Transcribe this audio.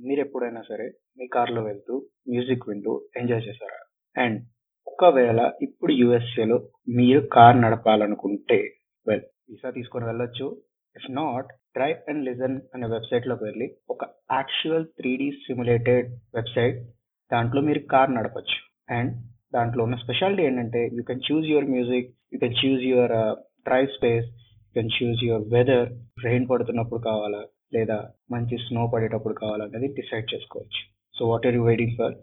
మీరు ఎప్పుడైనా సరే మీ కార్లో వెళ్తూ మ్యూజిక్ వింటూ ఎంజాయ్ చేశారా? అండ్ ఒకవేళ ఇప్పుడు యుఎస్ఏలో మీరు కార్ నడపాలనుకుంటే వెల్ వీసా తీసుకొని వెళ్ళొచ్చు. If not drive and listen అనే వెబ్సైట్లోకి వెళ్ళి ఒక actual three D simulated website దాంట్లో మీరు కార్ నడపచ్చు. అండ్ దాంట్లో ఉన్న స్పెషాలిటీ ఏంటంటే you can choose your music you can choose your drive space you can choose your weather rain పడుతున్నప్పుడు కావాలా లేదా మంచి స్నో పడేటప్పుడు కావాలనేది డిసైడ్ చేసుకోవచ్చు. So what are you waiting for